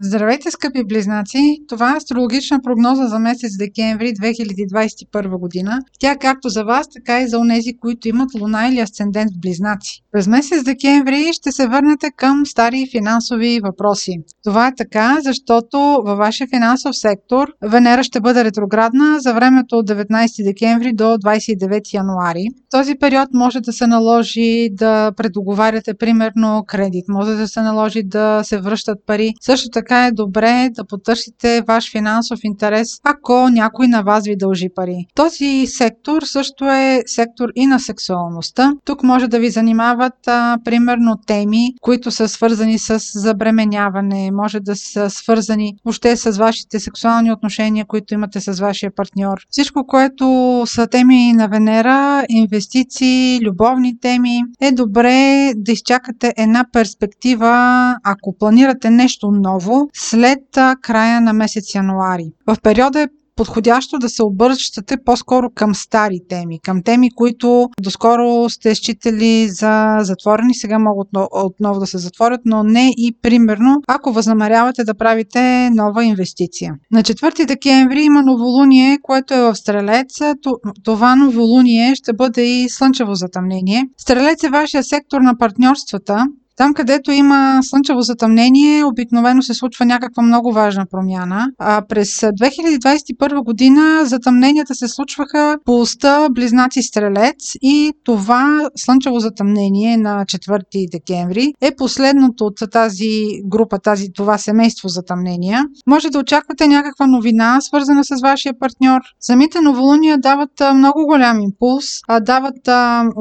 Здравейте, скъпи близнаци! Това е астрологична прогноза за месец декември 2021 година. Тя както за вас, така и за онези, които имат луна или асцендент в близнаци. През месец декември ще се върнете към стари финансови въпроси. Това е така, защото във вашия финансов сектор Венера ще бъде ретроградна за времето от 19 декември до 29 януари. В този период може да се наложи да предоговаряте примерно кредит, може да се наложи да се връщат пари. Също така така е добре да потърсите ваш финансов интерес, ако някой на вас ви дължи пари. Този сектор също е сектор и на сексуалността. Тук може да ви занимават а, примерно теми, които са свързани с забременяване, може да са свързани въобще с вашите сексуални отношения, които имате с вашия партньор. Всичко, което са теми на Венера, инвестиции, любовни теми, е добре да изчакате една перспектива, ако планирате нещо ново, след края на месец януари. В периода е подходящо да се обръщате по-скоро към стари теми, към теми, които доскоро сте считали за затворени, сега могат отново да се затворят, но не и примерно, ако възнамерявате да правите нова инвестиция. На 4 декември има новолуние, което е в Стрелец. Това новолуние ще бъде и слънчево затъмнение. Стрелец е вашия сектор на партньорствата, там, където има слънчево затъмнение, обикновено се случва някаква много важна промяна. А през 2021 година затъмненията се случваха по уста Близнаци Стрелец и това слънчево затъмнение на 4 декември е последното от тази група, тази, това семейство затъмнения. Може да очаквате някаква новина, свързана с вашия партньор. Самите новолуния дават много голям импулс, дават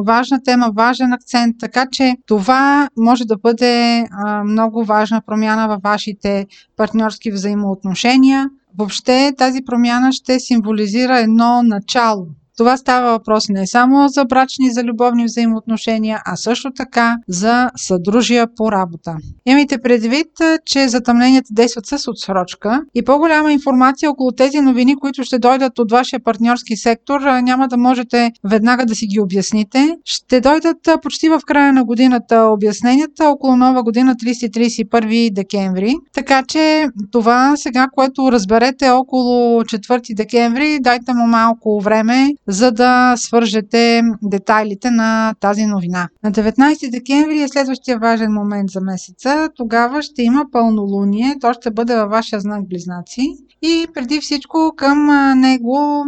важна тема, важен акцент, така че това може да бъде а, много важна промяна във вашите партньорски взаимоотношения. Въобще тази промяна ще символизира едно начало, това става въпрос не само за брачни, за любовни взаимоотношения, а също така за съдружия по работа. Имайте предвид, че затъмненията действат с отсрочка и по-голяма информация около тези новини, които ще дойдат от вашия партньорски сектор, няма да можете веднага да си ги обясните. Ще дойдат почти в края на годината обясненията, около нова година 30-31 декември. Така че това сега, което разберете около 4 декември, дайте му малко време за да свържете детайлите на тази новина. На 19 декември е следващия важен момент за месеца. Тогава ще има пълнолуние. То ще бъде във вашия знак Близнаци. И преди всичко към него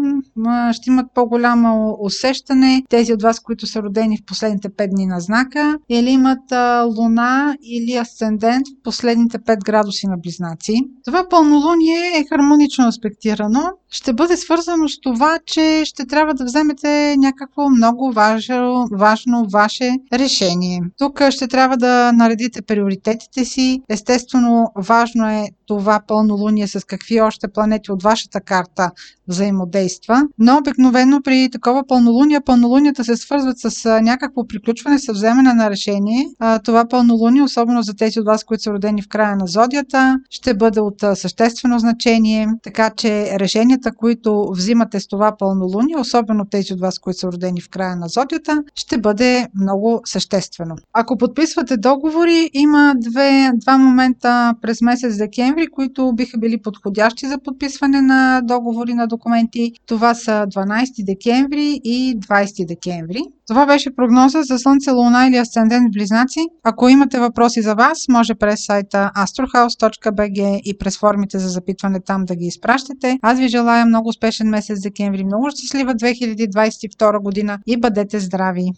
ще имат по-голямо усещане тези от вас, които са родени в последните 5 дни на знака или имат луна или асцендент в последните 5 градуси на Близнаци. Това пълнолуние е хармонично аспектирано. Ще бъде свързано с това, че ще трябва трябва да вземете някакво много важно, важно ваше решение. Тук ще трябва да наредите приоритетите си. Естествено, важно е това пълнолуние с какви още планети от вашата карта взаимодейства. Но обикновено при такова пълнолуние, пълнолунията се свързват с някакво приключване, с вземане на решение. Това пълнолуние, особено за тези от вас, които са родени в края на зодията, ще бъде от съществено значение. Така че решенията, които взимате с това пълнолуние, особено тези от вас, които са родени в края на зодията, ще бъде много съществено. Ако подписвате договори, има две, два момента през месец декември, които биха били подходящи за подписване на договори на документи. Това са 12 декември и 20 декември. Това беше прогноза за Слънце, Луна или Асцендент Близнаци. Ако имате въпроси за вас, може през сайта astrohouse.bg и през формите за запитване там да ги изпращате. Аз ви желая много успешен месец декември, много щастлива 2022 година и бъдете здрави!